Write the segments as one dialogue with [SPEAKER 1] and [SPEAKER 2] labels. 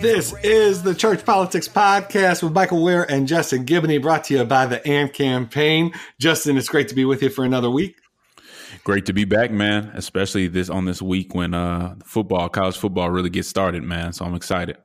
[SPEAKER 1] This is the Church Politics Podcast with Michael Ware and Justin Giboney, brought to you by the AND campaign. Justin, it's great to be with you for another week.
[SPEAKER 2] Great to be back, man. Especially this on this week when uh, football, college football, really gets started, man. So I'm excited.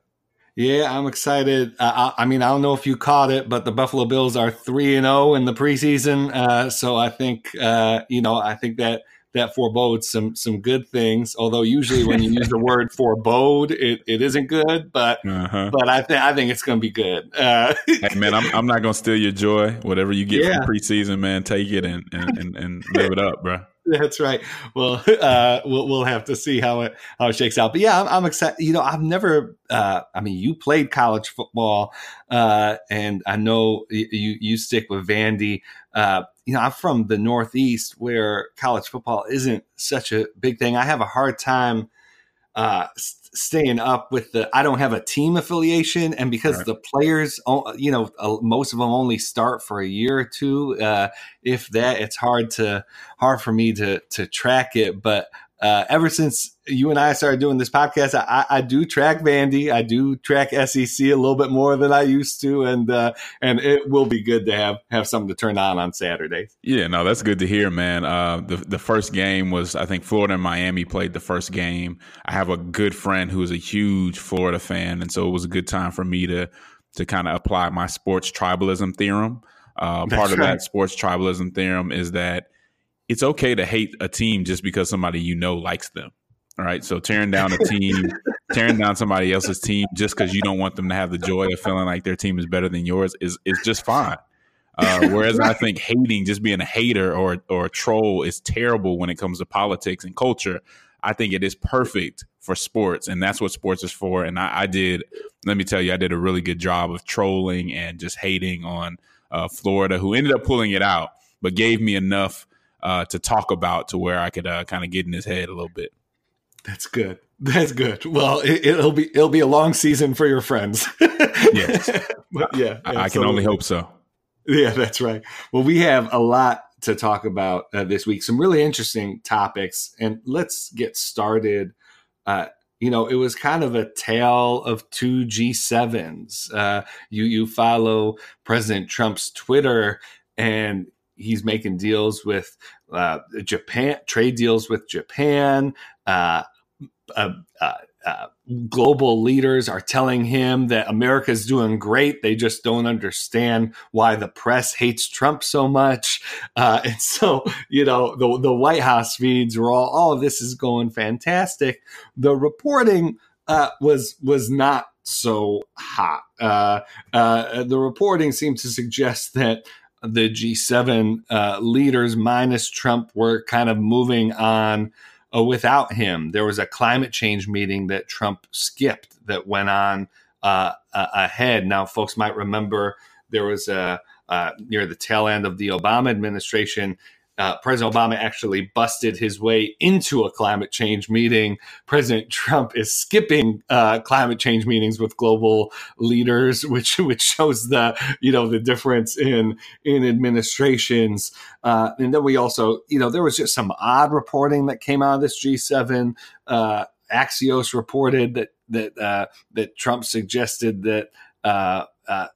[SPEAKER 1] Yeah, I'm excited. Uh, I, I, mean, I don't know if you caught it, but the Buffalo Bills are three and zero oh in the preseason. Uh, so I think uh, you know, I think that that forebodes some some good things. Although usually when you use the word forebode, it, it isn't good. But uh-huh. but I think I think it's going to be good. Uh,
[SPEAKER 2] hey man, I'm I'm not going to steal your joy. Whatever you get yeah. from preseason, man, take it and and, and, and live it up, bro.
[SPEAKER 1] That's right. Well, uh, we'll we'll have to see how it how it shakes out. But yeah, I'm, I'm excited. You know, I've never. Uh, I mean, you played college football, uh, and I know you you stick with Vandy. Uh, you know, I'm from the Northeast where college football isn't such a big thing. I have a hard time uh, staying up with the I don't have a team affiliation, and because right. the players, you know, most of them only start for a year or two, uh, if that, it's hard to hard for me to to track it. But uh, ever since you and I started doing this podcast, I, I, do track Vandy. I do track SEC a little bit more than I used to, and uh, and it will be good to have have something to turn on on Saturday.
[SPEAKER 2] Yeah, no, that's good to hear, man. Uh, the the first game was I think Florida and Miami played the first game. I have a good friend who is a huge Florida fan, and so it was a good time for me to to kind of apply my sports tribalism theorem. Uh, part of right. that sports tribalism theorem is that it's okay to hate a team just because somebody you know likes them. All right. So tearing down a team, tearing down somebody else's team just because you don't want them to have the joy of feeling like their team is better than yours is is just fine. Uh, whereas I think hating, just being a hater or or a troll, is terrible when it comes to politics and culture. I think it is perfect for sports, and that's what sports is for. And I, I did, let me tell you, I did a really good job of trolling and just hating on uh, Florida, who ended up pulling it out, but gave me enough uh, to talk about to where I could uh, kind of get in his head a little bit.
[SPEAKER 1] That's good. That's good. Well, it, will be it'll be a long season for your friends.
[SPEAKER 2] yes, but yeah, I, I can only hope so.
[SPEAKER 1] Yeah, that's right. Well, we have a lot to talk about uh, this week. Some really interesting topics, and let's get started. Uh, you know, it was kind of a tale of two G7s. Uh, you you follow President Trump's Twitter, and he's making deals with uh, Japan, trade deals with Japan. Uh, uh, uh, uh global leaders are telling him that America is doing great. They just don't understand why the press hates Trump so much. Uh, and so, you know, the, the White House feeds were all, all of this is going fantastic. The reporting was was not so hot. the reporting seemed to suggest that the G7 uh, leaders minus Trump were kind of moving on uh, without him. There was a climate change meeting that Trump skipped that went on uh, ahead. Now, folks might remember there was a uh, near the tail end of the Obama administration uh, President Obama actually busted his way into a climate change meeting. President Trump is skipping uh, climate change meetings with global leaders, which which shows the you know the difference in in administrations. Uh, and then we also you know there was just some odd reporting that came out of this G7. Uh, Axios reported that that uh, that Trump suggested that. Uh,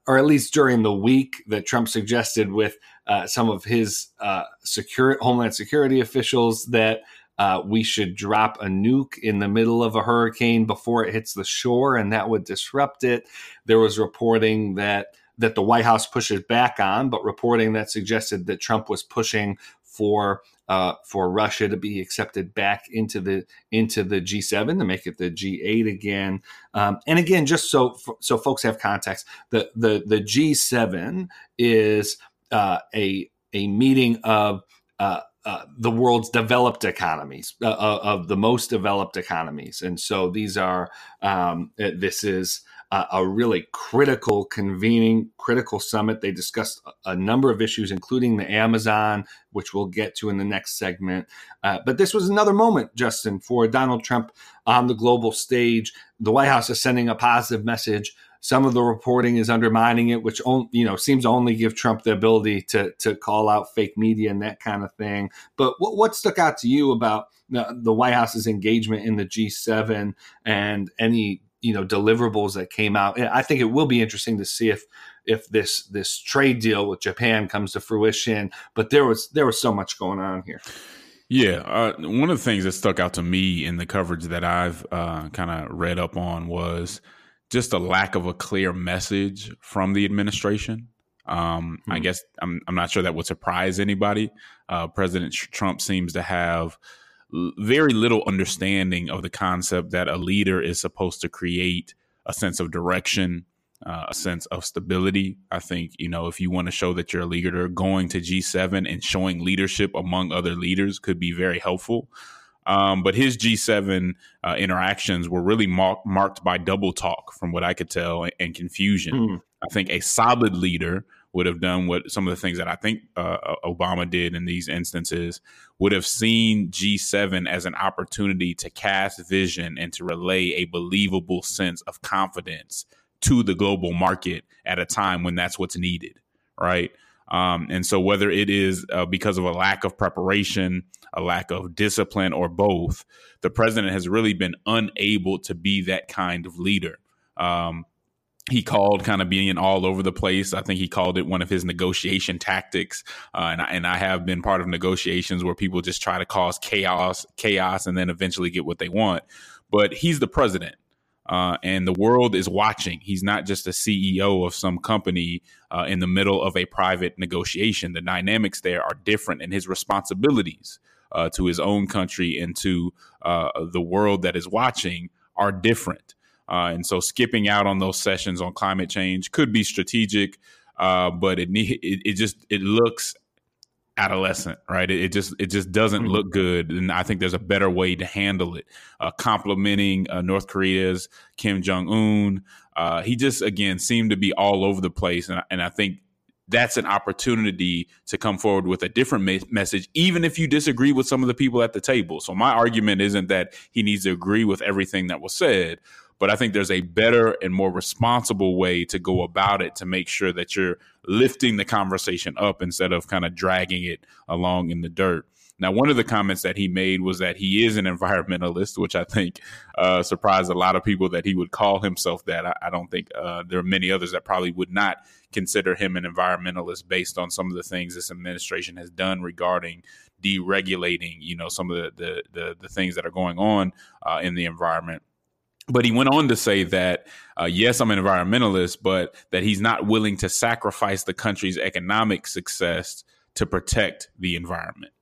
[SPEAKER 1] or at least during the week that Trump suggested with uh, some of his uh, secure Homeland Security officials that uh, we should drop a nuke in the middle of a hurricane before it hits the shore, and that would disrupt it. There was reporting that that the White House pushes back on, but reporting that suggested that Trump was pushing for uh, for Russia to be accepted back into the into the G7 to make it the G8 again. Um, and again, just so so folks have context, the the the G7 is uh, a a meeting of uh, uh, the world's developed economies, uh, uh, of the most developed economies, and so these are. Um, this is a really critical convening, critical summit. They discussed a number of issues, including the Amazon, which we'll get to in the next segment. Uh, but this was another moment, Justin, for Donald Trump on the global stage. The White House is sending a positive message. Some of the reporting is undermining it, which you know seems to only give Trump the ability to to call out fake media and that kind of thing. But what, what stuck out to you about the, the White House's engagement in the G7 and any you know deliverables that came out. I think it will be interesting to see if if this this trade deal with Japan comes to fruition. But there was there was so much going on here.
[SPEAKER 2] Yeah, uh, one of the things that stuck out to me in the coverage that I've uh, kind of read up on was just a lack of a clear message from the administration. Um, mm-hmm. I hmm. guess I'm, I'm not sure that would surprise anybody. Uh, President Trump seems to have very little understanding of the concept that a leader is supposed to create a sense of direction, uh, a sense of stability. I think, you know, if you want to show that you're a leader, going to G7 and showing leadership among other leaders could be very helpful. Um, but his G7 uh, interactions were really mar- marked by double talk, from what I could tell, and, and confusion. Mm. I think a solid leader would have done what some of the things that I think uh, Obama did in these instances would have seen G7 as an opportunity to cast vision and to relay a believable sense of confidence to the global market at a time when that's what's needed, right? Um, and so, whether it is uh, because of a lack of preparation, a lack of discipline, or both, the president has really been unable to be that kind of leader. Um, he called kind of being all over the place. I think he called it one of his negotiation tactics. Uh, and, I, and I have been part of negotiations where people just try to cause chaos, chaos, and then eventually get what they want. But he's the president. Uh, and the world is watching. He's not just a CEO of some company uh, in the middle of a private negotiation. The dynamics there are different, and his responsibilities uh, to his own country and to uh, the world that is watching are different. Uh, and so skipping out on those sessions on climate change could be strategic, uh, but it, need, it, it just it looks adolescent, right? It, it, just it just doesn't mm-hmm. look good, and I think there's a better way to handle it. Uh, complimenting uh, North Korea's Kim Jong Un, uh, he just again seemed to be all over the place, and and I think that's an opportunity to come forward with a different me- message, even if you disagree with some of the people at the table. So my argument isn't that he needs to agree with everything that was said, but I think there's a better and more responsible way to go about it to make sure that you're lifting the conversation up instead of kind of dragging it along in the dirt. Now, one of the comments that he made was that he is an environmentalist, which I think uh, surprised a lot of people that he would call himself that. I, I don't think uh, there are many others that probably would not consider him an environmentalist based on some of the things this administration has done regarding deregulating, you know, some of the the the, the things that are going on uh, in the environment. But he went on to say that, uh, yes, I'm an environmentalist, but that he's not willing to sacrifice the country's economic success to protect the environment.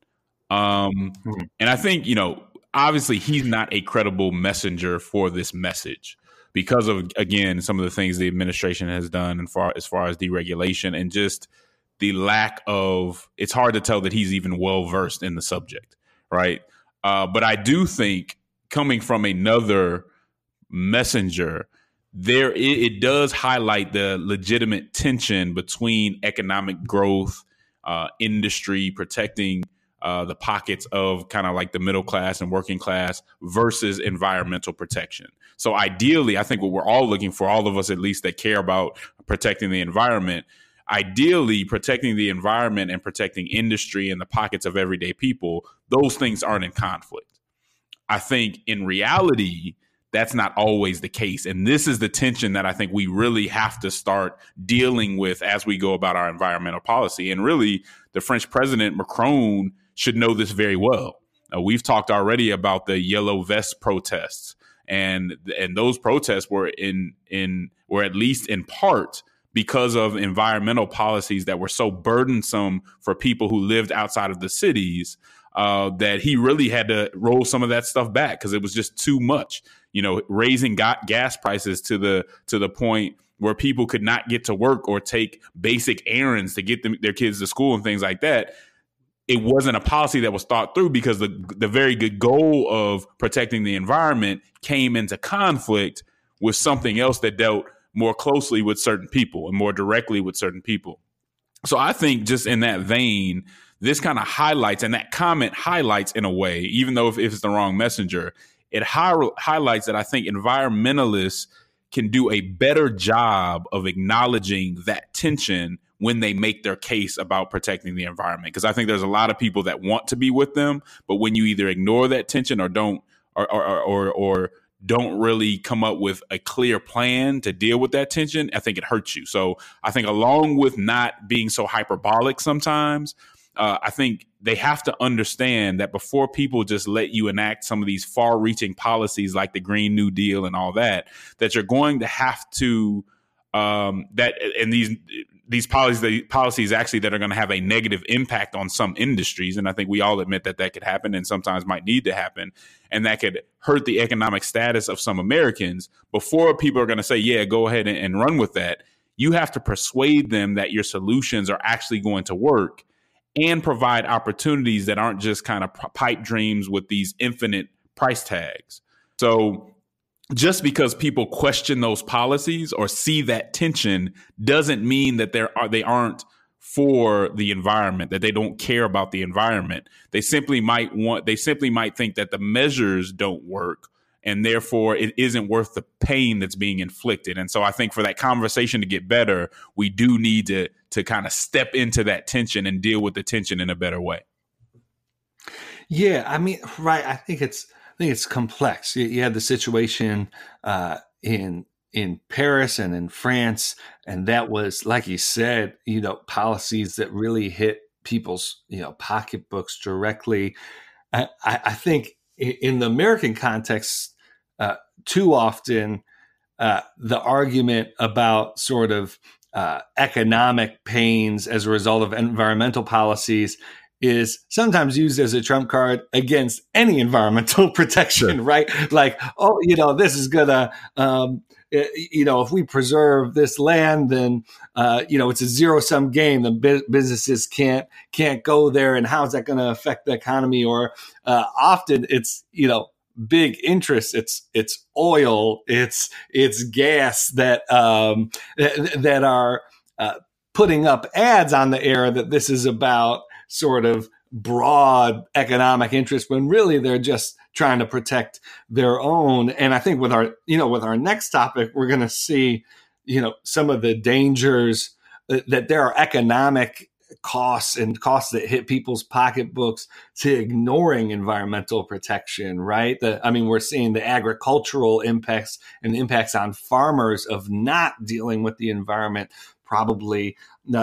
[SPEAKER 2] Um, mm-hmm. And I think, you know, obviously he's not a credible messenger for this message because of, again, some of the things the administration has done and far, as far as deregulation and just the lack of, it's hard to tell that he's even well versed in the subject, right? Uh, but I do think coming from another messenger, there it, it does highlight the legitimate tension between economic growth, uh, industry, protecting uh, the pockets of kind of like the middle class and working class versus environmental protection. So ideally, I think what we're all looking for, all of us at least that care about protecting the environment, ideally protecting the environment and protecting industry and the pockets of everyday people, those things aren't in conflict. I think in reality, that's not always the case. And this is the tension that I think we really have to start dealing with as we go about our environmental policy. And really, the French president, Macron, should know this very well. Uh, we've talked already about the yellow vest protests. And and those protests were in in were at least in part because of environmental policies that were so burdensome for people who lived outside of the cities uh, that he really had to roll some of that stuff back because it was just too much. You know, raising gas prices to the to the point where people could not get to work or take basic errands to get them, their kids to school and things like that. It wasn't a policy that was thought through because the the very good goal of protecting the environment came into conflict with something else that dealt more closely with certain people and more directly with certain people. So I think just in that vein, this kind of highlights and that comment highlights in a way, even though if, if it's the wrong messenger, it hi- highlights that I think environmentalists can do a better job of acknowledging that tension when they make their case about protecting the environment. Because I think there's a lot of people that want to be with them, but when you either ignore that tension or don't, or or or, or don't really come up with a clear plan to deal with that tension, I think it hurts you. So I think along with not being so hyperbolic sometimes, uh, I think they have to understand that before people just let you enact some of these far reaching policies like the Green New Deal and all that, that you're going to have to um, that and these these policies policies actually that are going to have a negative impact on some industries and i think we all admit that that could happen and sometimes might need to happen and that could hurt the economic status of some americans before people are going to say yeah go ahead and, and run with that you have to persuade them that your solutions are actually going to work and provide opportunities that aren't just kind of pipe dreams with these infinite price tags. So just because people question those policies or see that tension doesn't mean that there are they aren't for the environment that they don't care about the environment they simply might want they simply might think that the measures don't work and therefore it isn't worth the pain that's being inflicted. And so I think for that conversation to get better, we do need to to kind of step into that tension and deal with the tension in a better way.
[SPEAKER 1] Yeah, I mean, right. I think it's I think it's complex. You, you had the situation uh, in in Paris and in France, and that was, like you said, you know, policies that really hit people's you know pocketbooks directly. I, I think in the American context, uh, too often uh, the argument about sort of uh, economic pains as a result of environmental policies is sometimes used as a trump card against any environmental protection, sure. right? Like, oh, you know, this is gonna, um, you know, if we preserve this land, then uh, you know it's a zero sum game. The bu- businesses can't can't go there, and how's that going to affect the economy? Or uh, often it's you know big interests. It's it's oil, it's it's gas that um, that are uh, putting up ads on the air that this is about sort of broad economic interest when really they're just trying to protect their own. And I think with our you know with our next topic, we're going to see you know some of the dangers that there are economic costs and costs that hit people's pocketbooks to ignoring environmental protection, right? The, I mean, we're seeing the agricultural impacts and impacts on farmers of not dealing with the environment probably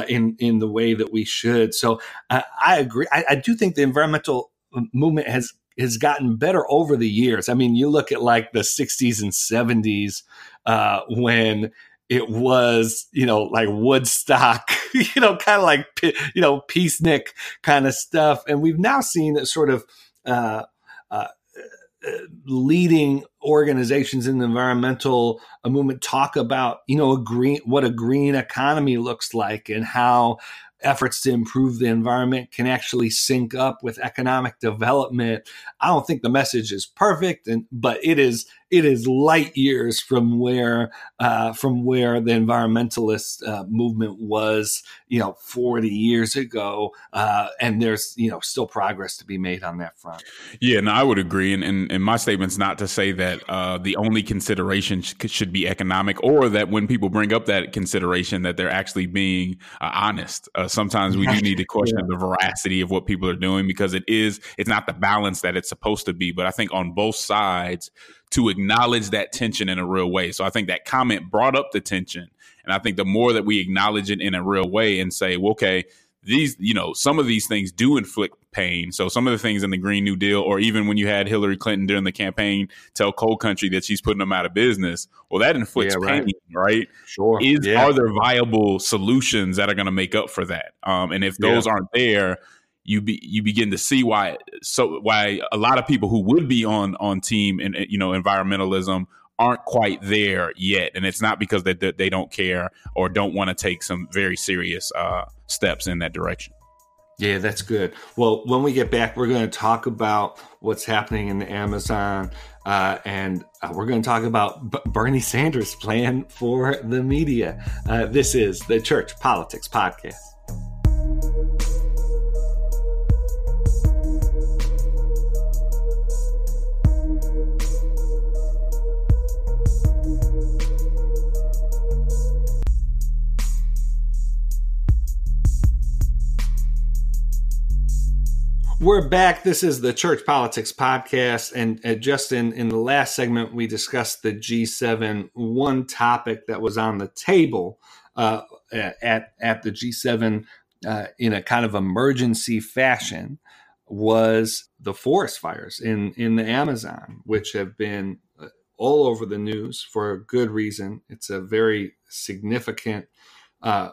[SPEAKER 1] in in the way that we should. So uh, I agree. I, I do think the environmental movement has has gotten better over the years. I mean, you look at like the 60s and 70s uh, when it was, you know, like Woodstock, you know, kind of like, you know, peacenik kind of stuff. And we've now seen that sort of uh, uh, uh, leading organizations in the environmental uh, movement talk about, you know, a green, what a green economy looks like and how efforts to improve the environment can actually sync up with economic development. I don't think the message is perfect, and but it is it is light years from where uh, from where the environmentalist uh, movement was, you know, 40 years ago, uh, and there's you know still progress to be made on that front.
[SPEAKER 2] Yeah, and no, I would agree. And, and, and my statement's not to say that uh, the only consideration sh- should be economic, or that when people bring up that consideration, that they're actually being uh, honest. Uh, sometimes we do need to question yeah. the veracity of what people are doing because it is it's not the balance that it's supposed to be. But I think on both sides to acknowledge that tension in a real way. So I think that comment brought up the tension. And I think the more that we acknowledge it in a real way and say, well, okay, these, you know, some of these things do inflict pain. So some of the things in the Green New Deal, or even when you had Hillary Clinton during the campaign tell coal country that she's putting them out of business, well, that inflicts yeah, right. pain, right?
[SPEAKER 1] Sure.
[SPEAKER 2] Is yeah. are there viable solutions that are going to make up for that? Um, and if those yeah. aren't there, you be you begin to see why so why a lot of people who would be on on team and you know environmentalism aren't quite there yet and it's not because they, they don't care or don't want to take some very serious uh, steps in that direction
[SPEAKER 1] yeah, that's good. Well, when we get back, we're going to talk about what's happening in the Amazon, uh, and uh, we're going to talk about B- Bernie Sanders' plan for the media. Uh, this is the Church Politics Podcast. We're back. This is the Church Politics Podcast. And uh, just in, in the last segment, we discussed the G7. One topic that was on the table uh, at, at the G7 uh, in a kind of emergency fashion was the forest fires in, in the Amazon, which have been uh, all over the news for a good reason. It's a very significant uh,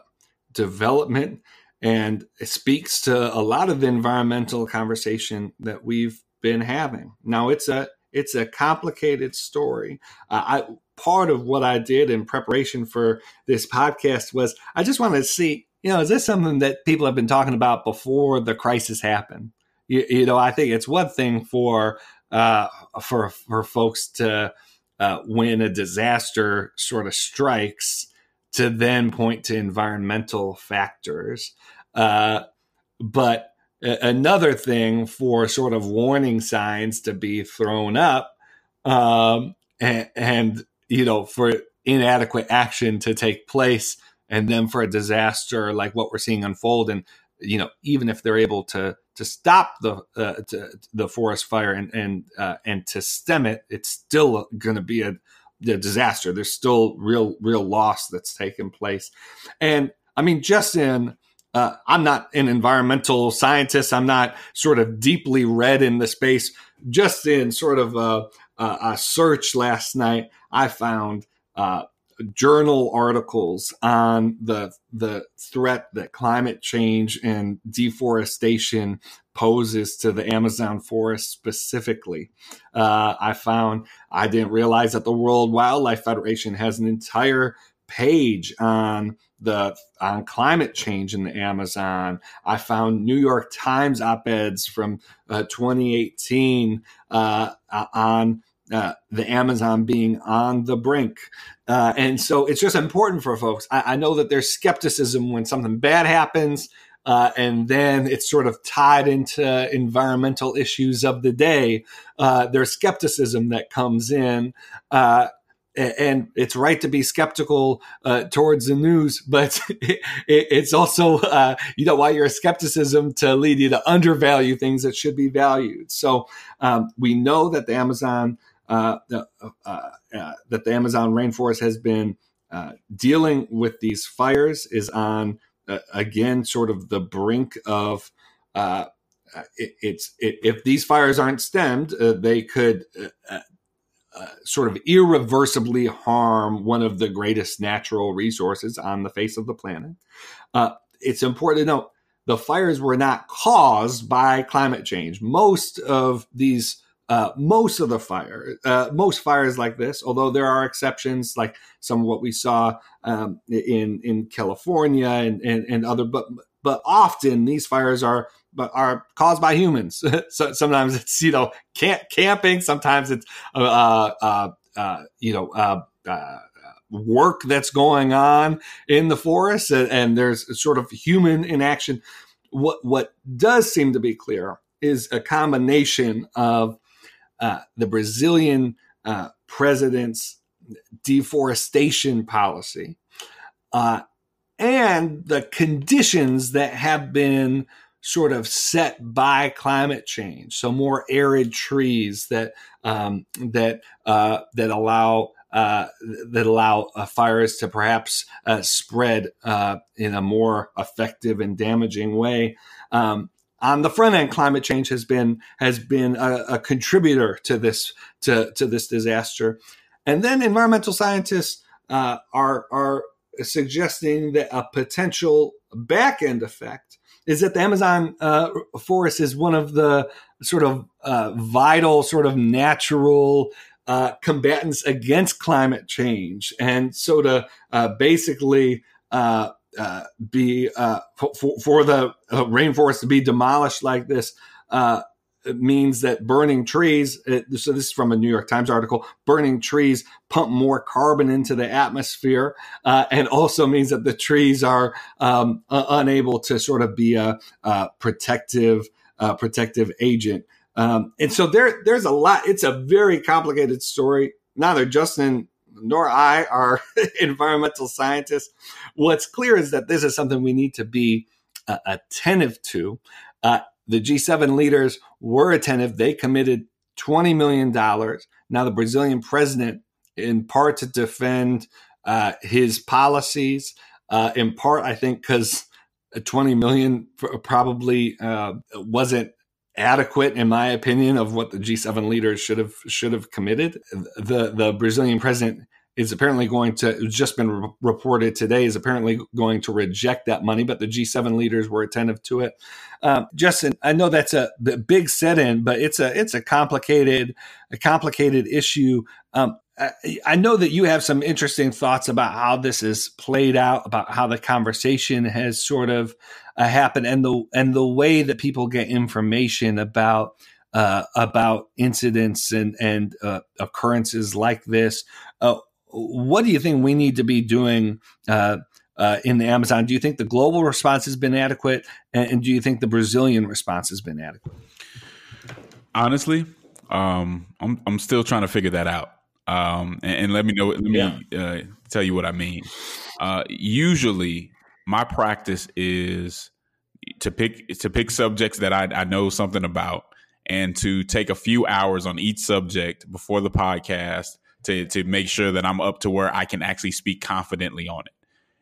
[SPEAKER 1] development and it speaks to a lot of the environmental conversation that we've been having. Now it's a it's a complicated story. Uh, I part of what I did in preparation for this podcast was I just wanted to see, you know, is this something that people have been talking about before the crisis happened? You, you know, I think it's one thing for uh, for for folks to uh, when a disaster sort of strikes to then point to environmental factors. Uh, but another thing for sort of warning signs to be thrown up um, and, and, you know, for inadequate action to take place and then for a disaster like what we're seeing unfold and you know even if they're able to to stop the uh, to, the forest fire and and uh, and to stem it it's still going to be a, a disaster there's still real real loss that's taken place and i mean just in uh, I'm not an environmental scientist. I'm not sort of deeply read in the space. Just in sort of a, a, a search last night, I found uh, journal articles on the the threat that climate change and deforestation poses to the Amazon forest specifically. Uh, I found I didn't realize that the World Wildlife Federation has an entire page on the on climate change in the Amazon. I found New York Times op-eds from uh, 2018 uh, on uh, the Amazon being on the brink. Uh, and so it's just important for folks. I, I, know that there's skepticism when something bad happens. Uh, and then it's sort of tied into environmental issues of the day. Uh, there's skepticism that comes in and it's right to be skeptical uh, towards the news, but it's also uh, you know why your skepticism to lead you to undervalue things that should be valued. So um, we know that the Amazon uh, uh, uh that the Amazon rainforest has been uh, dealing with these fires is on Uh, again sort of the brink of. Uh, it, it's it, if these fires aren't stemmed, uh, they could uh, sort of irreversibly harm one of the greatest natural resources on the face of the planet. Uh, it's important to note the fires were not caused by climate change. Most of these, uh, most of the fire, uh, most fires like this, although there are exceptions, like some of what we saw um, in in California and, and, and other, but but often these fires are but are caused by humans. so sometimes it's you know camp- camping, sometimes it's uh, uh, uh, you know work that's going on in the forest, and, and, there's sort of human inaction. What what does seem to be clear is a combination of the Brazilian president's deforestation policy. and the conditions that have been sort of set by climate change. So more arid trees that um, that uh, that allow uh, that allow uh, fires to perhaps uh, spread uh, in a more effective and damaging way. Um, on the front end, climate change has been has been a, a, contributor to this to to this disaster, and then environmental scientists uh, are are suggesting that a potential back end effect is that the Amazon uh, forest is one of the sort of uh, vital, sort of natural uh, combatants against climate change, and so to uh, basically uh, be uh, for, for, the rainforest to be demolished like this it means that burning trees, it, so this is from a New York Times article, burning trees pump more carbon into the atmosphere, uh, and also means that the trees are um, uh, unable to sort of be a, a protective uh, protective agent. Um, and so there, there's a lot. It's a very complicated story. Neither Justin nor I are environmental scientists. What's clear is that this is something we need to be uh, attentive to. Uh, the G7 leaders were attentive. They committed $20 million. Now, the Brazilian president, in part to defend uh, his policies, uh, in part, I think, because 20 million probably uh, wasn't adequate in my opinion of what the G7 leaders should have should have committed the the Brazilian president is apparently going to just been re- reported today is apparently going to reject that money but the G7 leaders were attentive to it um, Justin, I know that's a big set-in, but it's a it's a complicated a complicated issue. Um, I, know that you have some interesting thoughts about how this is played out, about how the conversation has sort of uh, happened, and the and the way that people get information about uh, about incidents and and uh, occurrences like this. Uh, what do you think we need to be doing uh, uh, in the Amazon. Do you think the global response has been adequate, and, and do you think the Brazilian response has been adequate?
[SPEAKER 2] Honestly, um, I'm I'm still trying to figure that out. Um, and, and, let me know. Let me yeah. uh, tell you what I mean. Uh, usually, my practice is to pick to pick subjects that I, I know something about, and to take a few hours on each subject before the podcast to to make sure that I'm up to where I can actually speak confidently on it.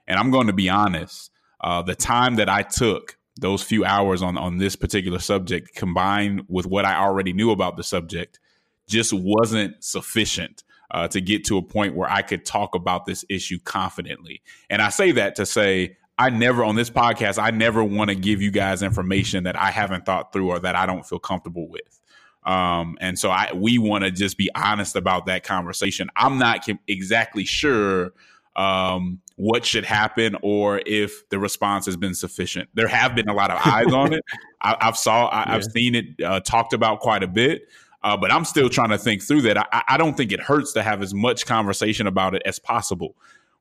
[SPEAKER 2] And I'm going to be honest, uh, the time that I took those few hours on on this particular subject combined with what I already knew about the subject just wasn't sufficient uh, to get to a point where I could talk about this issue confidently. And I say that to say I never on this podcast I never want to give you guys information that I haven't thought through or that I don't feel comfortable with. Um, and so I we want to just be honest about that conversation. I'm not exactly sure um, what should happen or if the response has been sufficient. There have been a lot of eyes on it. I, have saw I, have seen it uh, talked about quite a bit. Uh, but I'm still trying to think through that. I, I, don't think it hurts to have as much conversation about it as possible.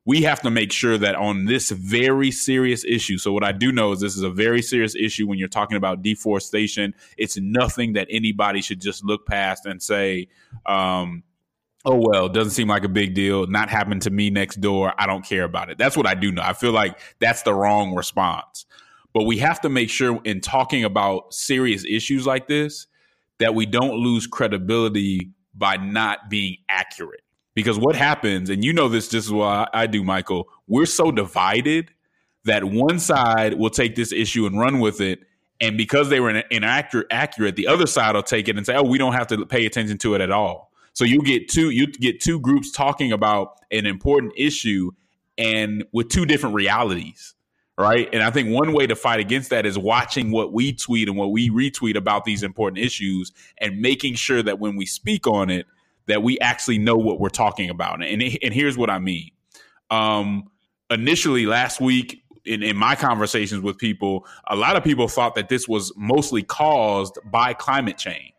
[SPEAKER 2] We have to make sure that on this very serious issue. So, what I do know is this is a very serious issue when you're talking about deforestation. It's nothing that anybody should just look past and say, um, oh well doesn't seem like a big deal not happened to me next door i don't care about it that's what i do know i feel like that's the wrong response but we have to make sure in talking about serious issues like this that we don't lose credibility by not being accurate. Because what happens and you know this just as well i do michael we're so divided that one side will take this issue and run with it and because they were inaccurate accurate the other side will take it and say oh we don't have to pay attention to it at all. So you get two you get two groups talking about an important issue and with two different realities, right? And I think one way to fight against that is watching what we tweet and what we retweet about these important issues and making sure that when we speak on it that we actually know what we're talking about. And and here's what I mean. Um initially last week in, in my conversations with people, a lot of people thought that this was mostly caused by climate change.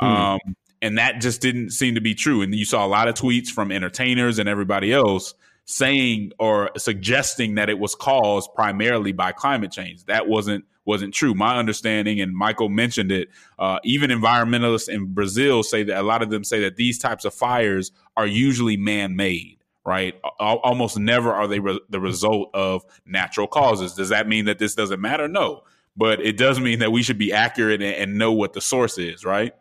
[SPEAKER 2] Mm. Um, and that just didn't seem to be true. And you saw a lot of tweets from entertainers and everybody else saying or suggesting that it was caused primarily by climate change. That wasn't wasn't true. My understanding, and Michael mentioned it, uh, even environmentalists in Brazil say that a lot of them say that these types of fires are usually man made. Right, almost never are they re- the result of natural causes. Does that mean that this doesn't matter? No, but it does mean that we should be accurate and, and know what the source is. Right.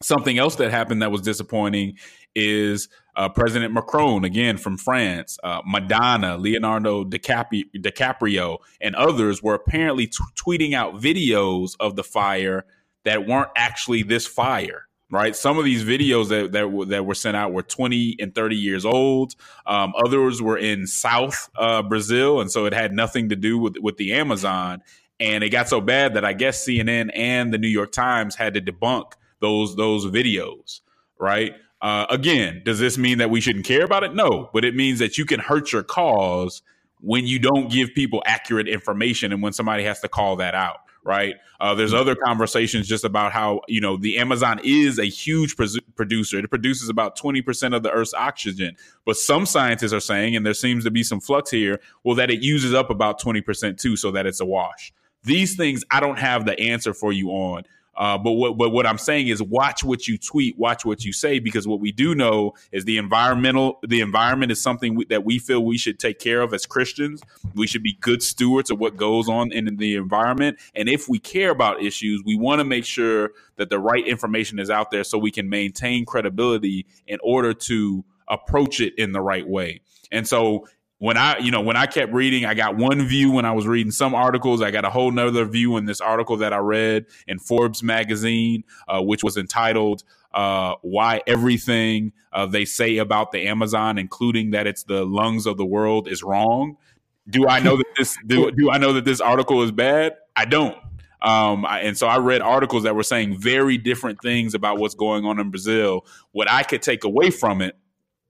[SPEAKER 2] Something else that happened that was disappointing is uh, President Macron, again from France, uh, Madonna, Leonardo DiCaprio, DiCaprio, and others were apparently t- tweeting out videos of the fire that weren't actually this fire. Right, some of these videos that that, that were sent out were 20 and 30 years old. Um, others were in South uh, Brazil, and so it had nothing to do with with the Amazon. And it got so bad that I guess CNN and the New York Times had to debunk those those videos. Right, uh, again, does this mean that we shouldn't care about it? No, but it means that you can hurt your cause when you don't give people accurate information and when somebody has to call that out. Right. Uh, there's other conversations just about how, you know, the Amazon is a huge producer. It produces about 20% of the Earth's oxygen. But some scientists are saying, and there seems to be some flux here, well, that it uses up about 20% too, so that it's a wash. These things I don't have the answer for you on. Uh, but what but what I'm saying is watch what you tweet, watch what you say, because what we do know is the environmental the environment is something we, that we feel we should take care of as Christians. We should be good stewards of what goes on in the environment, and if we care about issues, we want to make sure that the right information is out there so we can maintain credibility in order to approach it in the right way. And so when I, you know, when I kept reading, I got one view when I was reading some articles. I got a whole nother view in this article that I read in Forbes magazine, uh, which was entitled uh, "Why Everything uh, They Say About the Amazon, Including That It's the Lungs of the World, Is Wrong." Do I know that this do, do I know that this article is bad? I don't. Um, I, and so I read articles that were saying very different things about what's going on in Brazil. What I could take away from it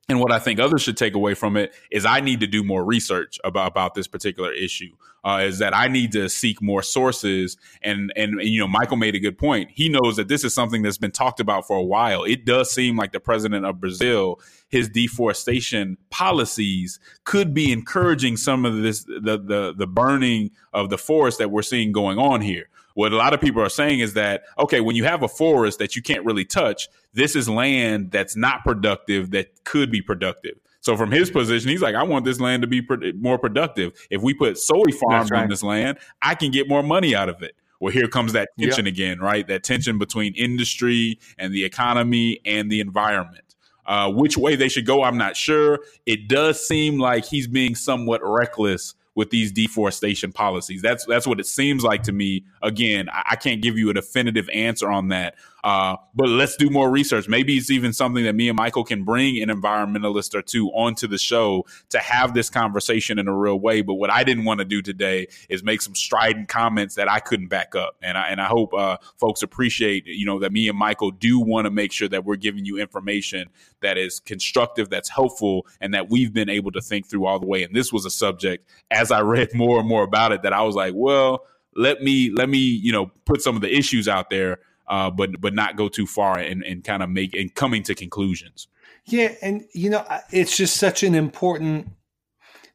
[SPEAKER 2] and what I think others should take away from it is I need to do more research about, about this particular issue. Uh, is that I need to seek more sources, and, and, and you know Michael made a good point. He knows that this is something that's been talked about for a while. It does seem like the president of Brazil, his deforestation policies could be encouraging some of this the the the burning of the forest that we're seeing going on here what a lot of people are saying is that okay when you have a forest that you can't really touch this is land that's not productive that could be productive. So from his position he's like i want this land to be pro- more productive. If we put soy farms right. on this land i can get more money out of it. Well here comes that tension yep. again right? That tension between industry and the economy and the environment. Uh, which way they should go i'm not sure. It does seem like he's being somewhat reckless with these deforestation policies. That's that's what it seems like to me. Again, I, I can't give you a definitive answer on that. Uh, but let's do more research. Maybe it's even something that me and Michael can bring an environmentalist or two onto the show to have this conversation in a real way. But what I didn't want to do today is make some strident comments that I couldn't back up. And I and I hope uh, folks appreciate you know that me and Michael do want to make sure that we're giving you information that is constructive, that's helpful, and that we've been able to think through all the way. And this was a subject as I read more and more about it that I was like, well let me let me you know put some of the issues out there uh, but but not go too far and, and kind of make and coming to conclusions.
[SPEAKER 1] Yeah, and you know it's just such an important.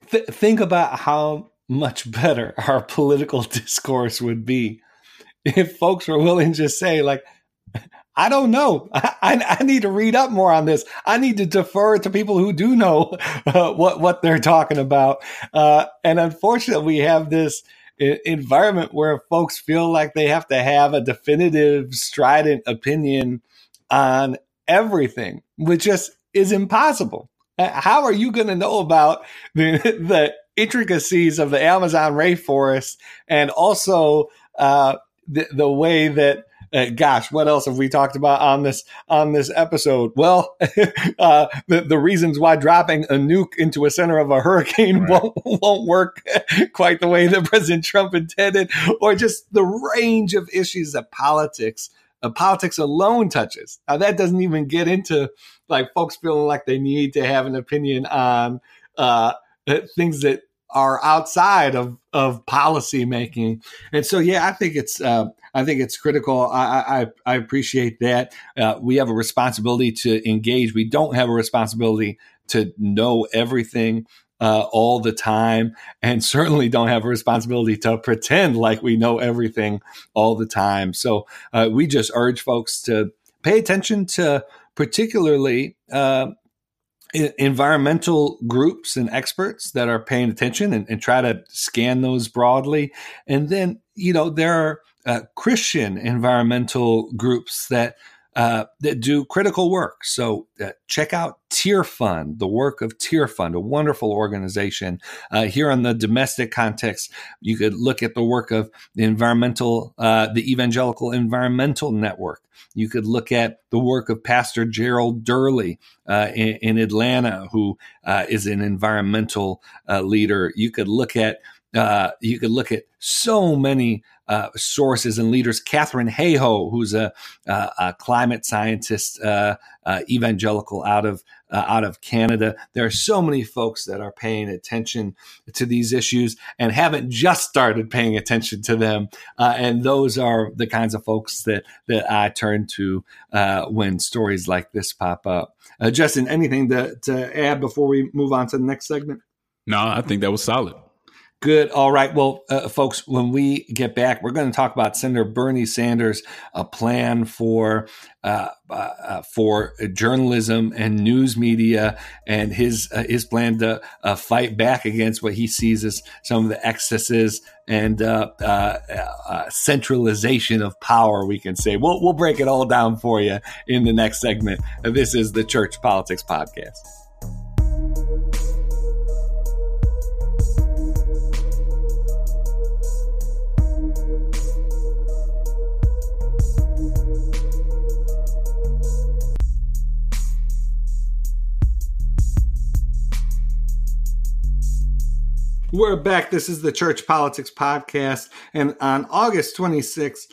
[SPEAKER 1] Th- think about how much better our political discourse would be if folks were willing to say like. I don't know. I, I, need to read up more on this. I need to defer to people who do know uh, what what they're talking about. Uh, and unfortunately, we have this environment where folks feel like they have to have a definitive, strident opinion on everything, which just is impossible. How are you going to know about the, the intricacies of the Amazon rainforest and also uh, the, the way that uh, gosh, what else have we talked about on this on this episode? Well, uh, the the reasons why dropping a nuke into a center of a hurricane right. won't won't work quite the way that President Trump intended, or just the range of issues that politics uh, politics alone touches. Now that doesn't even get into like folks feeling like they need to have an opinion on uh, things that are outside of of policy making. And so, yeah, I think it's uh, I think it's critical. I, I, I appreciate that. Uh, we have a responsibility to engage. We don't have a responsibility to know everything. Uh, all the time, and certainly don't have a responsibility to pretend like we know everything all the time. So uh, we just urge folks to pay attention to particularly uh, environmental groups and experts that are paying attention and, and, try to scan those broadly. And then, you know, there are uh, Christian environmental groups that uh, that do critical work. So uh, check out Tearfund, the work of Tearfund, a wonderful organization. Uh, here on the domestic context, you could look at the work of the environmental, uh, the Evangelical Environmental Network. You could look at the work of Pastor Gerald Durley uh, in, in, Atlanta, who uh, is an environmental leader. You could look at uh, you could look at so many uh, sources and leaders. Katharine Hayhoe, who's a, a, a climate scientist, uh, uh evangelical out of uh, out of Canada. There are so many folks that are paying attention to these issues and haven't just started paying attention to them. Uh, and those are the kinds of folks that that I turn to when stories like this pop up. Justin, anything to, to add before we move on to the next segment?
[SPEAKER 2] No, I think that was solid.
[SPEAKER 1] Good. All right. Well, uh, folks, when we get back, we're going to talk about Senator Bernie Sanders' a plan for uh, uh, for journalism and news media, and his uh, his plan to uh, fight back against what he sees as some of the excesses and uh, centralization of power. We can say. We'll we'll break it all down for you in the next segment. This is the Church Politics Podcast. We're back. This is the Church Politics Podcast. And on August 26th,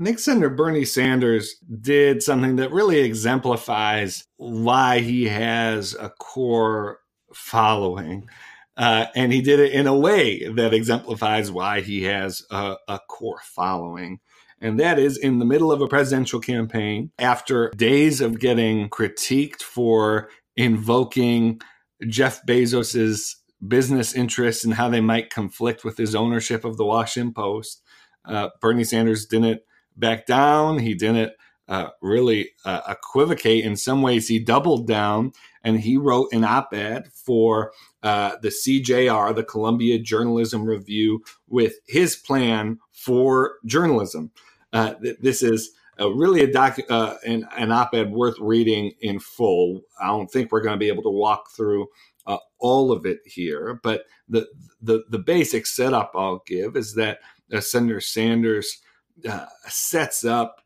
[SPEAKER 1] I think Senator Bernie Sanders did something that really exemplifies why he has a core following. Uh, and he did it in a way that exemplifies why he has a, a core following. And that is in the middle of a presidential campaign, after days of getting critiqued for invoking Jeff Bezos's business interests and how they might conflict with his ownership of the Washington Post. Uh, Bernie Sanders didn't back down. He didn't uh, really uh, equivocate. In some ways, he doubled down and he wrote an op ed for uh, the CJR, the Columbia Journalism Review, with his plan for journalism. Uh, this is really a doc, uh, an, an op ed worth reading in full. I don't think we're going to be able to walk through uh, all of it here, but the, the the basic setup I'll give is that uh, Senator Sanders uh, sets up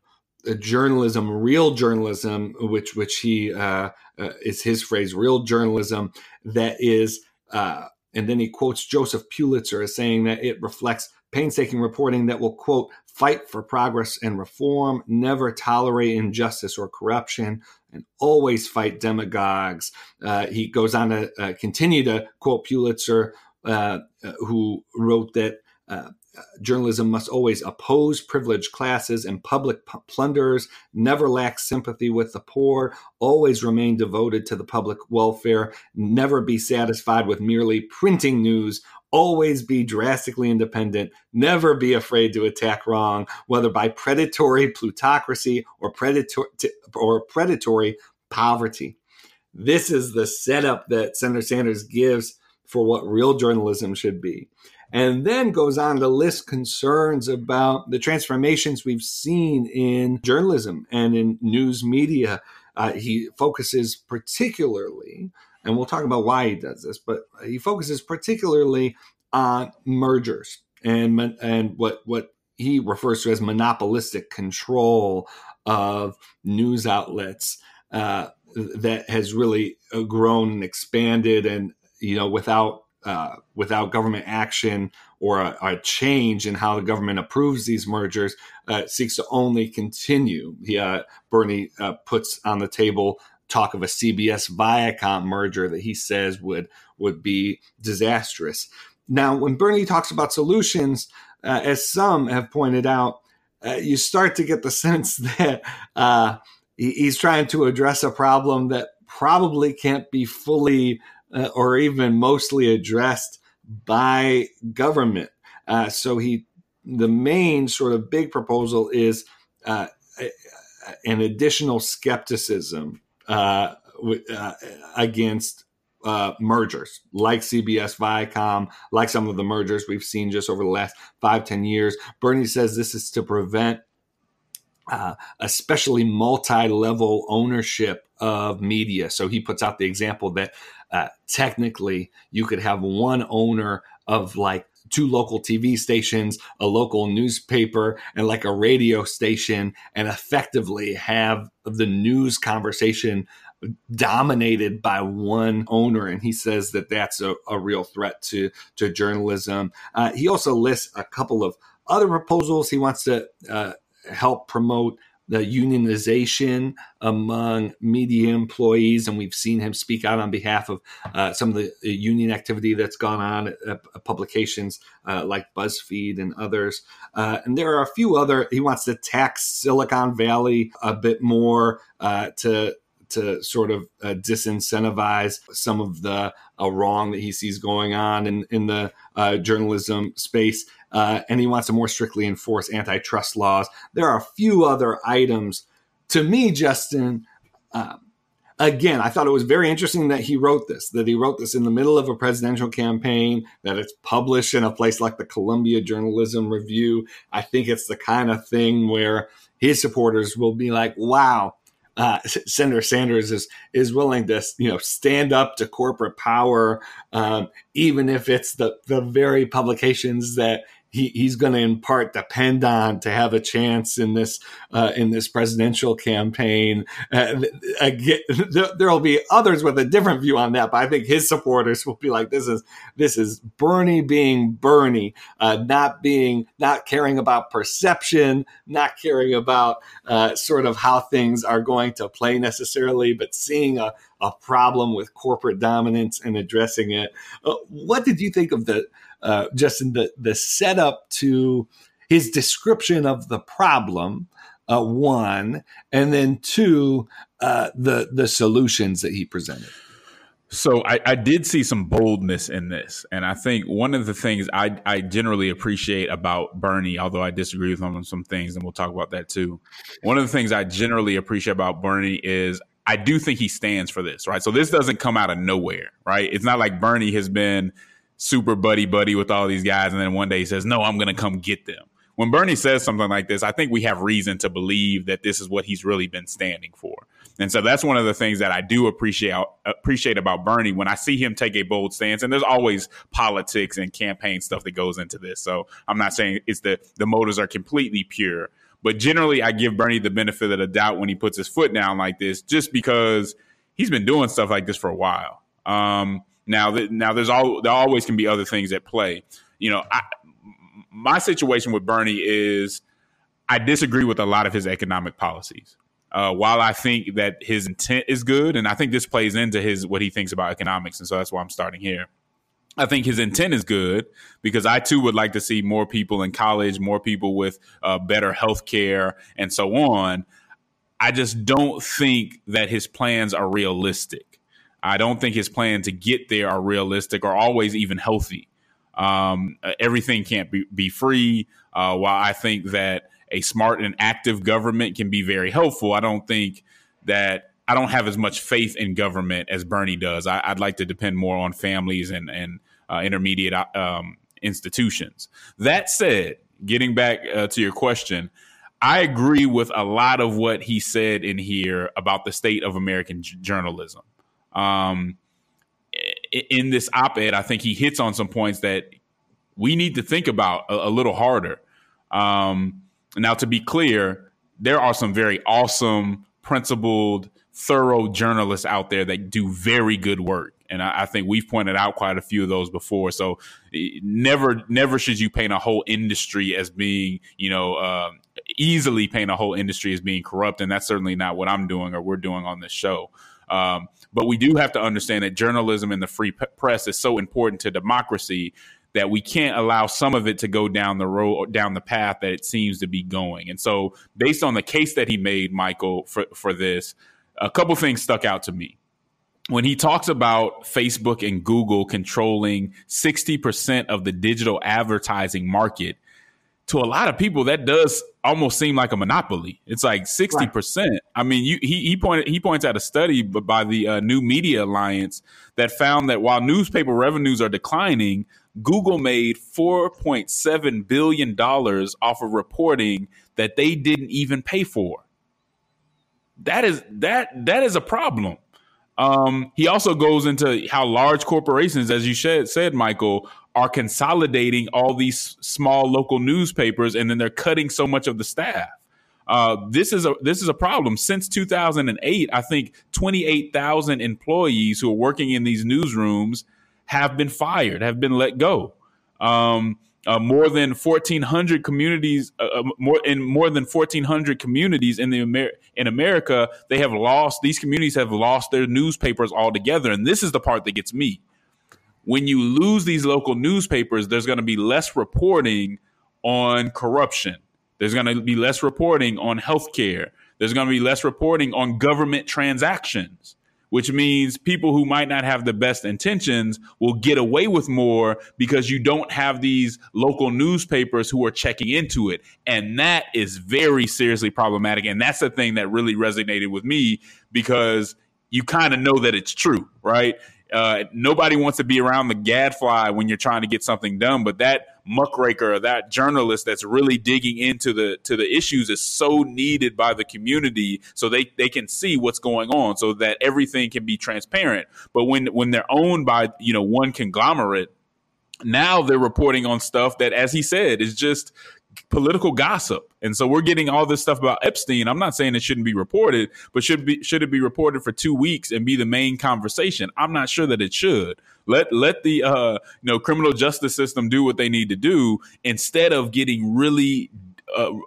[SPEAKER 1] a journalism, real journalism, which which he uh, uh, is his phrase, real journalism that is. Uh, and then he quotes Joseph Pulitzer as saying that it reflects painstaking reporting that will quote fight for progress and reform, never tolerate injustice or corruption, and always fight demagogues. Uh, he goes on to uh, continue to quote Pulitzer, uh, uh who wrote that uh, journalism must always oppose privileged classes and public p- plunderers, never lack sympathy with the poor, always remain devoted to the public welfare, never be satisfied with merely printing news, always be drastically independent, never be afraid to attack wrong, whether by predatory plutocracy or predatory or predatory poverty. This is the setup that Senator Sanders gives for what real journalism should be. And then goes on to list concerns about the transformations we've seen in journalism and in news media. Uh, he focuses particularly and we'll talk about why he does this, but he focuses particularly on mergers and and what what he refers to as monopolistic control of news outlets uh, that has really uh, grown and expanded, and you know without uh, without government action or a, a, change in how the government approves these mergers, uh, seeks to only continue. He, uh, Bernie uh, puts on the table talk of a CBS Viacom merger that he says would would be disastrous. Now, when Bernie talks about solutions, uh, as some have pointed out, uh, you start to get the sense that uh, he's trying to address a problem that probably can't be fully uh, or even mostly addressed by government. Uh, so he, the main sort of big proposal is uh, an additional skepticism uh, uh, against uh, mergers like CBS Viacom, like some of the mergers we've seen just over the last five ten years. Bernie says this is to prevent uh, especially multi-level ownership of media. So he puts out the example that uh, technically you could have one owner of like two local TV stations, a local newspaper, and like a radio station, and effectively have the news conversation dominated by one owner. And he says that that's a, a real threat to, to journalism. Uh, he also lists a couple of other proposals. He wants to uh, help promote the unionization among media employees, and we've seen him speak out on behalf of uh, some of the union activity that's gone on at, at publications uh, like BuzzFeed and others. Uh, and there are a few other. He wants to tax Silicon Valley a bit more uh, to to sort of uh, disincentivize some of the uh, wrong that he sees going on in, in the uh, journalism space. Uh, and he wants to more strictly enforce antitrust laws. There are a few other items. To me, Justin, um, again, I thought it was very interesting that he wrote this, that he wrote this in the middle of a presidential campaign, that it's published in a place like the Columbia Journalism Review. I think it's the kind of thing where his supporters will be like, wow, uh, Senator Sanders is is willing to you know stand up to corporate power, um, even if it's the the very publications that he, he's going to in part depend on to have a chance in this uh, in this presidential campaign. Uh, again, there will be others with a different view on that, but I think his supporters will be like, "This is this is Bernie being Bernie, uh, not being not caring about perception, not caring about uh, sort of how things are going to play necessarily, but seeing a a problem with corporate dominance and addressing it." Uh, what did you think of the uh, Justin, the, the setup to his description of the problem, uh, one, and then two, uh, the the solutions that he presented.
[SPEAKER 2] So I, I, did see some boldness in this, and I think one of the things I, I generally appreciate about Bernie, although I disagree with him on some things, and we'll talk about that too. One of the things I generally appreciate about Bernie is I do think he stands for this, right? So this doesn't come out of nowhere, right? It's not like Bernie has been super buddy buddy with all these guys, and then one day he says, "No, I'm going to come get them." When Bernie says something like this, I think we have reason to believe that this is what he's really been standing for. And so that's one of the things that I do appreciate appreciate about Bernie when I see him take a bold stance. And there's always politics and campaign stuff that goes into this. So I'm not saying it's the the motives are completely pure, but generally I give Bernie the benefit of the doubt when he puts his foot down like this, just because he's been doing stuff like this for a while. Um, now, now there's all there always can be other things at play. You know, I, my situation with Bernie is I disagree with a lot of his economic policies. Uh, while I think that his intent is good, and I think this plays into his what he thinks about economics, and so that's why I'm starting here. I think his intent is good because I too would like to see more people in college, more people with uh, better health care, and so on. I just don't think that his plans are realistic. I don't think his plan to get there are realistic or always even healthy. Um, everything can't be, be free. Uh, while I think that a smart and active government can be very helpful, I don't think that I don't have as much faith in government as Bernie does. I, would like to depend more on families and, and uh, intermediate uh, um, institutions. That said, getting back uh, to your question, I agree with a lot of what he said in here about the state of American j- journalism um, in this op-ed, I think he hits on some points that we need to think about a, a little harder. Um, now, to be clear, there are some very awesome, principled, thorough journalists out there that do very good work. And I, I, think we've pointed out quite a few of those before. So never, never should you paint a whole industry as being, you know, uh, easily paint a whole industry as being corrupt. And that's certainly not what I'm doing or we're doing on this show. Um, but we do have to understand that journalism and the free press is so important to democracy that we can't allow some of it to go down the road down the path that it seems to be going. And so, based on the case that he made, Michael, for for this, a couple things stuck out to me. When he talks about Facebook and Google controlling 60% of the digital advertising market, to a lot of people that does almost seem like a monopoly. It's like 60%. Right. I mean, you, he, he pointed he points out a study by the uh, New Media Alliance that found that while newspaper revenues are declining, Google made $4.7 billion off of reporting that they didn't even pay for. That is that that is a problem. Um, he also goes into how large corporations, as you said, said Michael, are consolidating all these small local newspapers, and then they're cutting so much of the staff. Uh, this is a this is a problem. Since 2008, I think 28,000 employees who are working in these newsrooms have been fired, have been let go. Um, uh, more than 1,400 communities, uh, uh, more in more than 1,400 communities in the Amer- in America, they have lost. These communities have lost their newspapers altogether, and this is the part that gets me. When you lose these local newspapers, there's going to be less reporting on corruption. There's going to be less reporting on healthcare. There's going to be less reporting on government transactions which means people who might not have the best intentions will get away with more because you don't have these local newspapers who are checking into it. And that is very seriously problematic. And that's the thing that really resonated with me because you kind of know that it's true, right? Uh, nobody wants to be around the gadfly when you're trying to get something done, but that muckraker, that journalist that's really digging into the to the issues is so needed by the community so they, they can see what's going on so that everything can be transparent. But when when they're owned by, you know, one conglomerate, now they're reporting on stuff that, as he said, is just political gossip. And so we're getting all this stuff about Epstein. I'm not saying it shouldn't be reported, but should be should it be reported for 2 weeks and be the main conversation? I'm not sure that it should. Let let the uh, you know criminal justice system do what they need to do instead of getting really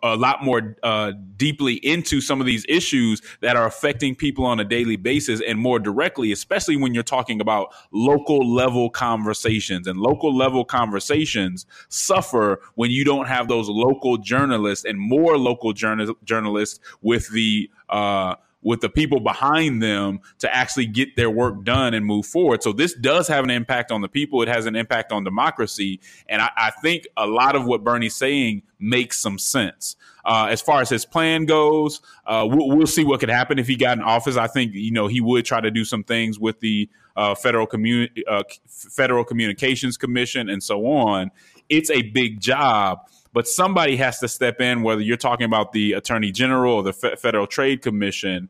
[SPEAKER 2] a lot more uh, deeply into some of these issues that are affecting people on a daily basis and more directly, especially when you're talking about local level conversations. And local level conversations suffer when you don't have those local journalists and more local journal- journalists with the uh, with the people behind them to actually get their work done and move forward. So this does have an impact on the people. It has an impact on democracy. And I, I think a lot of what Bernie's saying makes some sense. Uh, as far as his plan goes, uh, we'll, we'll, see what could happen if he got in office. I think you know he would try to do some things with the uh, federal community, uh, federal communications commission, and so on. It's a big job, but somebody has to step in, whether you're talking about the attorney general or the F- Federal Trade Commission,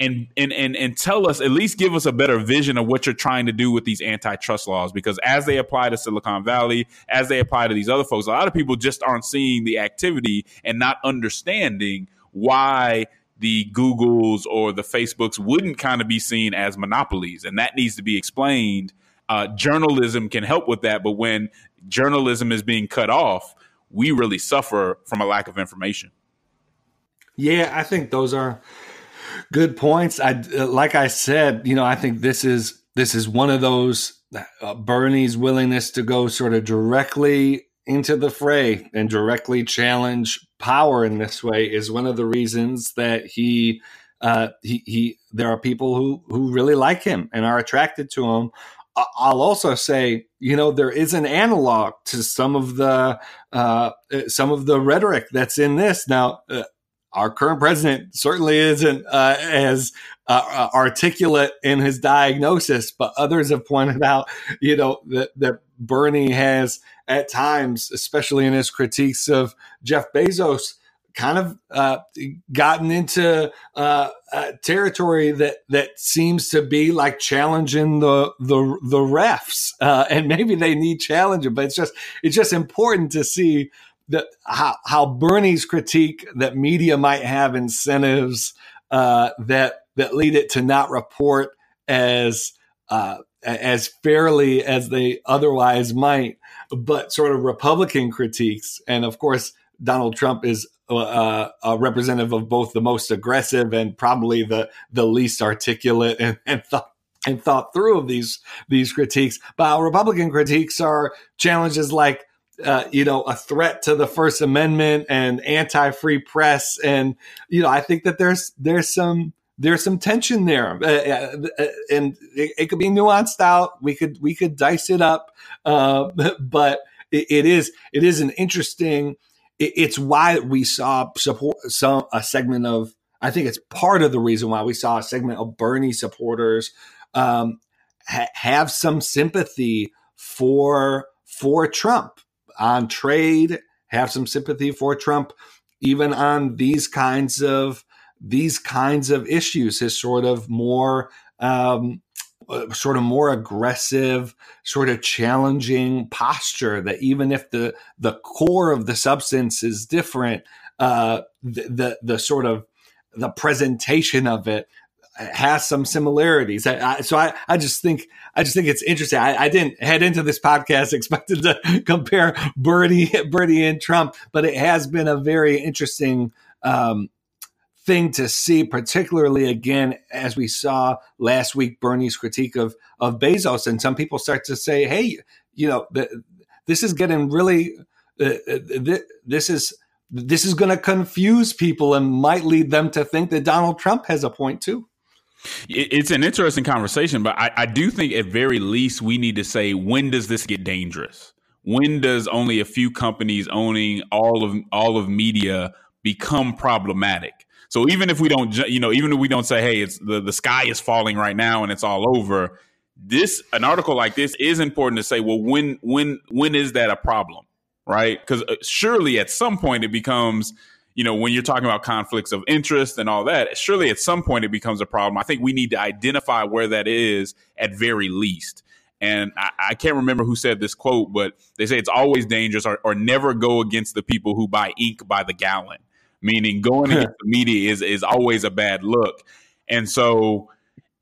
[SPEAKER 2] and, and and and tell us at least give us a better vision of what you're trying to do with these antitrust laws because as they apply to Silicon Valley, as they apply to these other folks, a lot of people just aren't seeing the activity and not understanding why the Googles or the Facebooks wouldn't kind of be seen as monopolies, and that needs to be explained. Uh, journalism can help with that, but when journalism is being cut off, we really suffer from a lack of information.
[SPEAKER 1] Yeah, I think those are good points. I like I said, you know, I think this is this is one of those uh, Bernie's willingness to go sort of directly into the fray and directly challenge power in this way is one of the reasons that he uh, he, he there are people who who really like him and are attracted to him I'll also say, you know, there is an analog to some of the uh, some of the rhetoric that's in this. Now, uh, our current president certainly isn't uh, as uh, uh, articulate in his diagnosis, but others have pointed out, you know, that that Bernie has at times, especially in his critiques of Jeff Bezos, kind of uh, gotten into uh, uh, territory that that seems to be like challenging the the the refs, uh, and maybe they need challenging, but it's just it's just important to see that how how Bernie's critique that media might have incentives uh, that that lead it to not report as uh, as fairly as they otherwise might, but sort of Republican critiques, and of course. Donald Trump is uh, a representative of both the most aggressive and probably the the least articulate and, and thought and thought through of these these critiques. But Republican critiques are challenges like uh, you know a threat to the First Amendment and anti-free press, and you know I think that there's there's some there's some tension there, uh, uh, uh and it, it, could be nuanced out. We could we could dice it up, uh, but it, it is it is an interesting it's why we saw support some a segment of I think it's part of the reason why we saw a segment of Bernie supporters um, ha- have some sympathy for for Trump on trade, have some sympathy for Trump, even on these kinds of these kinds of issues. His sort of more um, uh, sort of more aggressive, sort of challenging posture. That even if the the core of the substance is different, uh, the, the the sort of the presentation of it has some similarities. I, I, so I, I just think I just think it's interesting. I, I, didn't head into this podcast expected to compare Bernie Bernie and Trump, but it has been a very interesting um, thing to see, particularly again as we saw last week Bernie's critique of of Bezos, and some people start to say, "Hey, you know, the, this is getting really uh, uh this is." This is going to confuse people and might lead them to think that Donald Trump has a point too.
[SPEAKER 2] It's an interesting conversation, but I, I, do think at very least we need to say when does this get dangerous? When does only a few companies owning all of all of media become problematic? So even if we don't, you know, even if we don't say, hey, it's the, the sky is falling right now and it's all over, this an article like this is important to say. Well, when when when is that a problem, right? Because uh, surely at some point it becomes you know, when you're talking about conflicts of interest and all that, surely at some point it becomes a problem. I think we need to identify where that is at very least. And I, I can't remember who said this quote, but they say it's always dangerous or, or never go against the people who buy ink by the gallon, meaning going against the media is, is always a bad look. And so,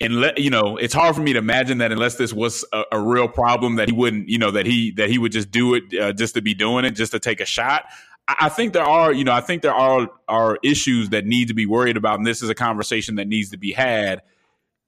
[SPEAKER 2] and you know, it's hard for me to imagine that unless this was a, a, real problem that he wouldn't, you know, that he that he would just do it uh, just to be doing it, just to take a shot. I think there are, you know, I think there are are issues that need to be worried about, and this is a conversation that needs to be had.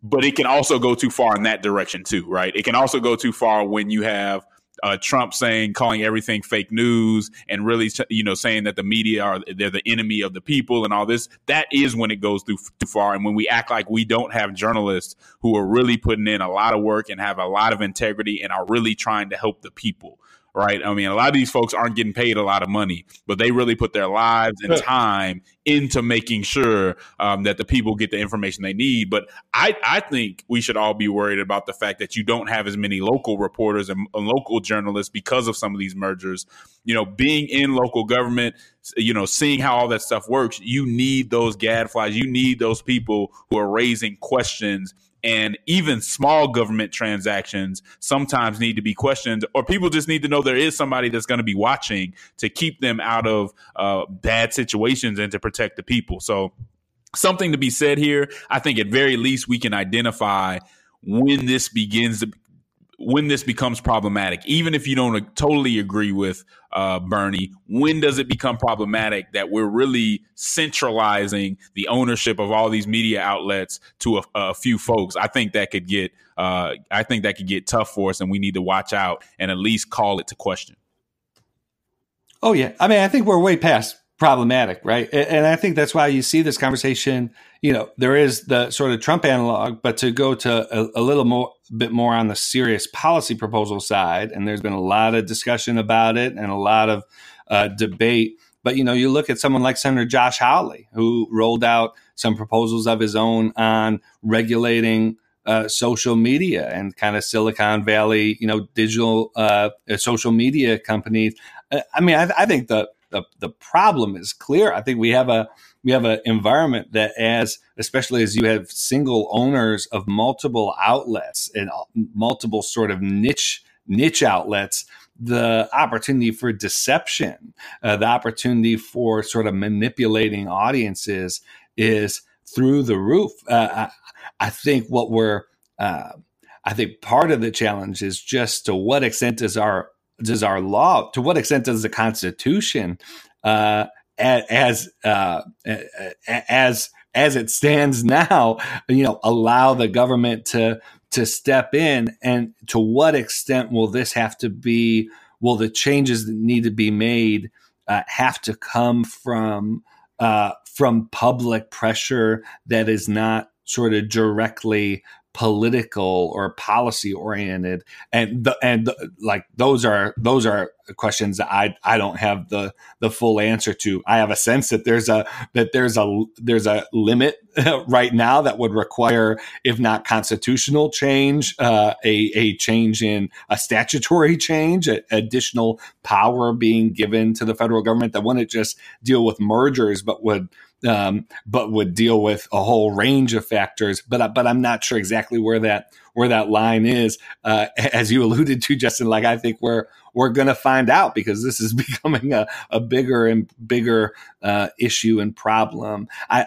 [SPEAKER 2] But it can also go too far in that direction too, right? It can also go too far when you have uh, Trump saying, calling everything fake news, and really, you know, saying that the media are they're the enemy of the people and all this. That is when it goes too too far, and when we act like we don't have journalists who are really putting in a lot of work and have a lot of integrity and are really trying to help the people right? I mean, a lot of these folks aren't getting paid a lot of money, but they really put their lives and time into making sure um, that the people get the information they need. But I, I think we should all be worried about the fact that you don't have as many local reporters and, and local journalists because of some of these mergers. You know, being in local government, you know, seeing how all that stuff works, you need those gadflies. You need those people who are raising questions and even small government transactions sometimes need to be questioned or people just need to know there is somebody that's going to be watching to keep them out of uh, bad situations and to protect the people. So something to be said here. I think at very least we can identify when this begins to when this becomes problematic, even if you don't totally agree with uh, Bernie, when does it become problematic that we're really centralizing the ownership of all these media outlets to a, a few folks? I think that could get, uh, I think that could get tough for us, and we need to watch out and at least call it to question.
[SPEAKER 1] Oh yeah, I mean, I think we're way past problematic, right? And I think that's why you see this conversation. You know, there is the sort of Trump analog, but to go to a, a, little more bit more on the serious policy proposal side, and there's been a lot of discussion about it and a lot of uh, debate. But you know, you look at someone like Senator Josh Hawley, who rolled out some proposals of his own on regulating uh, social media and kind of Silicon Valley, you know, digital uh, social media companies. Uh, I mean, I, I think the the, the problem is clear. I think we have a we have an environment that as especially as you have single owners of multiple outlets and multiple sort of niche niche outlets the opportunity for deception uh, the opportunity for sort of manipulating audiences is through the roof. Uh, I, I, think what we're uh, i think part of the challenge is just to what extent does our does our law, to what extent does the Constitution, uh, as uh, as as it stands now, you know, allow the government to to step in, and to what extent will this have to be? Will the changes that need to be made uh, have to come from uh, from public pressure that is not sort of directly political or policy oriented and the, and the, like those are those are questions that I I don't have the the full answer to. I have a sense that there's a that there's a there's a limit right now that would require, if not constitutional change, uh, a a change in a statutory change, a, additional power being given to the federal government that wouldn't just deal with mergers, but would um, but would deal with a whole range of factors. But but I'm not sure exactly where that where that line is. Uh, as you alluded to, Justin, like I think we're we're going to find out because this is becoming a, a bigger and bigger uh, issue and problem. I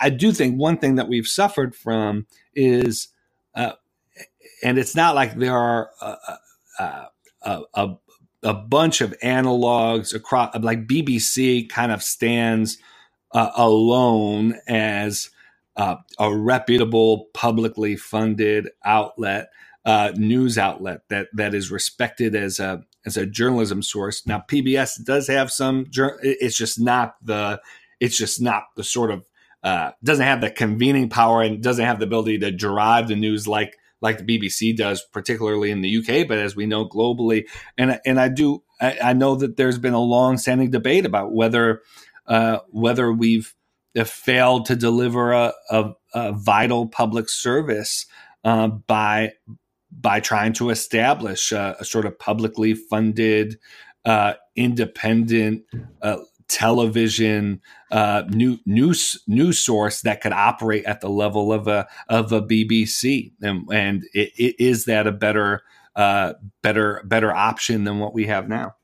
[SPEAKER 1] I do think one thing that we've suffered from is, uh, and it's not like there are a, a, a, a bunch of analogs across, like BBC kind of stands uh, alone as uh, a reputable, publicly funded outlet, uh, news outlet that that is respected as a as a journalism source. Now, PBS does have some. It's just not the. It's just not the sort of. Uh, doesn't have the convening power and doesn't have the ability to drive the news like like the BBC does, particularly in the UK, but as we know globally. And and I do I, I know that there's been a long standing debate about whether uh, whether we've failed to deliver a, a, a vital public service uh, by by trying to establish a, a sort of publicly funded, uh, independent uh, television uh, new news news source that could operate at the level of a of a BBC, and, and it, it, is that a better uh, better better option than what we have now?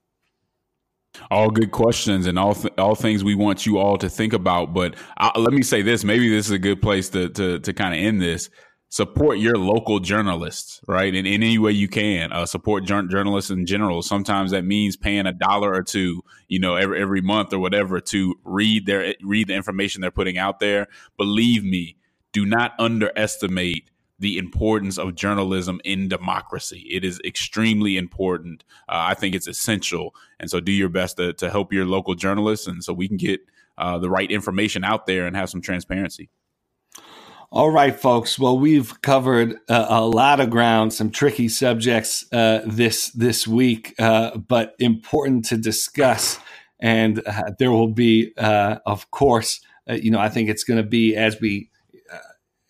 [SPEAKER 2] All good questions and all th- all things we want you all to think about. But I, let me say this: maybe this is a good place to to, to kind of end this. Support your local journalists, right? In, in any way you can. Uh, support jur- journalists in general. Sometimes that means paying a dollar or two, you know, every every month or whatever to read their read the information they're putting out there. Believe me, do not underestimate the importance of journalism in democracy. It is extremely important. Uh, I think it's essential. And so do your best to, to help your local journalists and so we can get uh, the right information out there and have some transparency.
[SPEAKER 1] All right, folks. Well, we've covered uh, a lot of ground, some tricky subjects uh, this this week, uh, but important to discuss. And there will be, of course, you know, I think it's going to be as we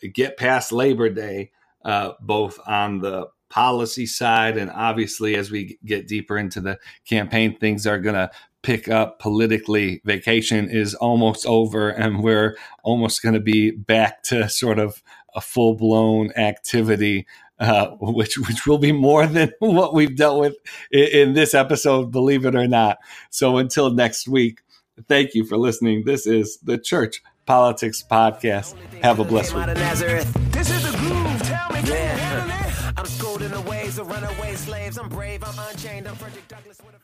[SPEAKER 1] get past Labor Day, uh, both on the policy side and obviously as we get deeper into the campaign, things are going to pick up politically. Vacation is almost over, and we're almost going to be back to sort of a full blown activity. Uh, which which will be more than what we've dealt with in, in this episode, believe it or not. So until next week, thank you for listening. This is the Church Politics Podcast. Have a blessed week. This is the groove. Tell me, can handle it? I'm schooled in the ways of runaway slaves. I'm brave. I'm unchained. I'm Frederick Douglass with a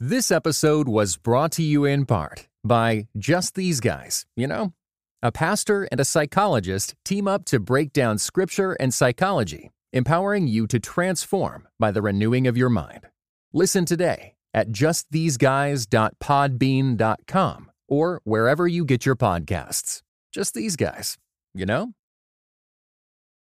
[SPEAKER 3] This episode was brought to you in part by Just These Guys. You know, a pastor and a psychologist team up to break down scripture and psychology, empowering you to transform by the renewing of your mind. Listen today at justtheseguys.podbean.com or wherever you get your podcasts. Just these guys, you know?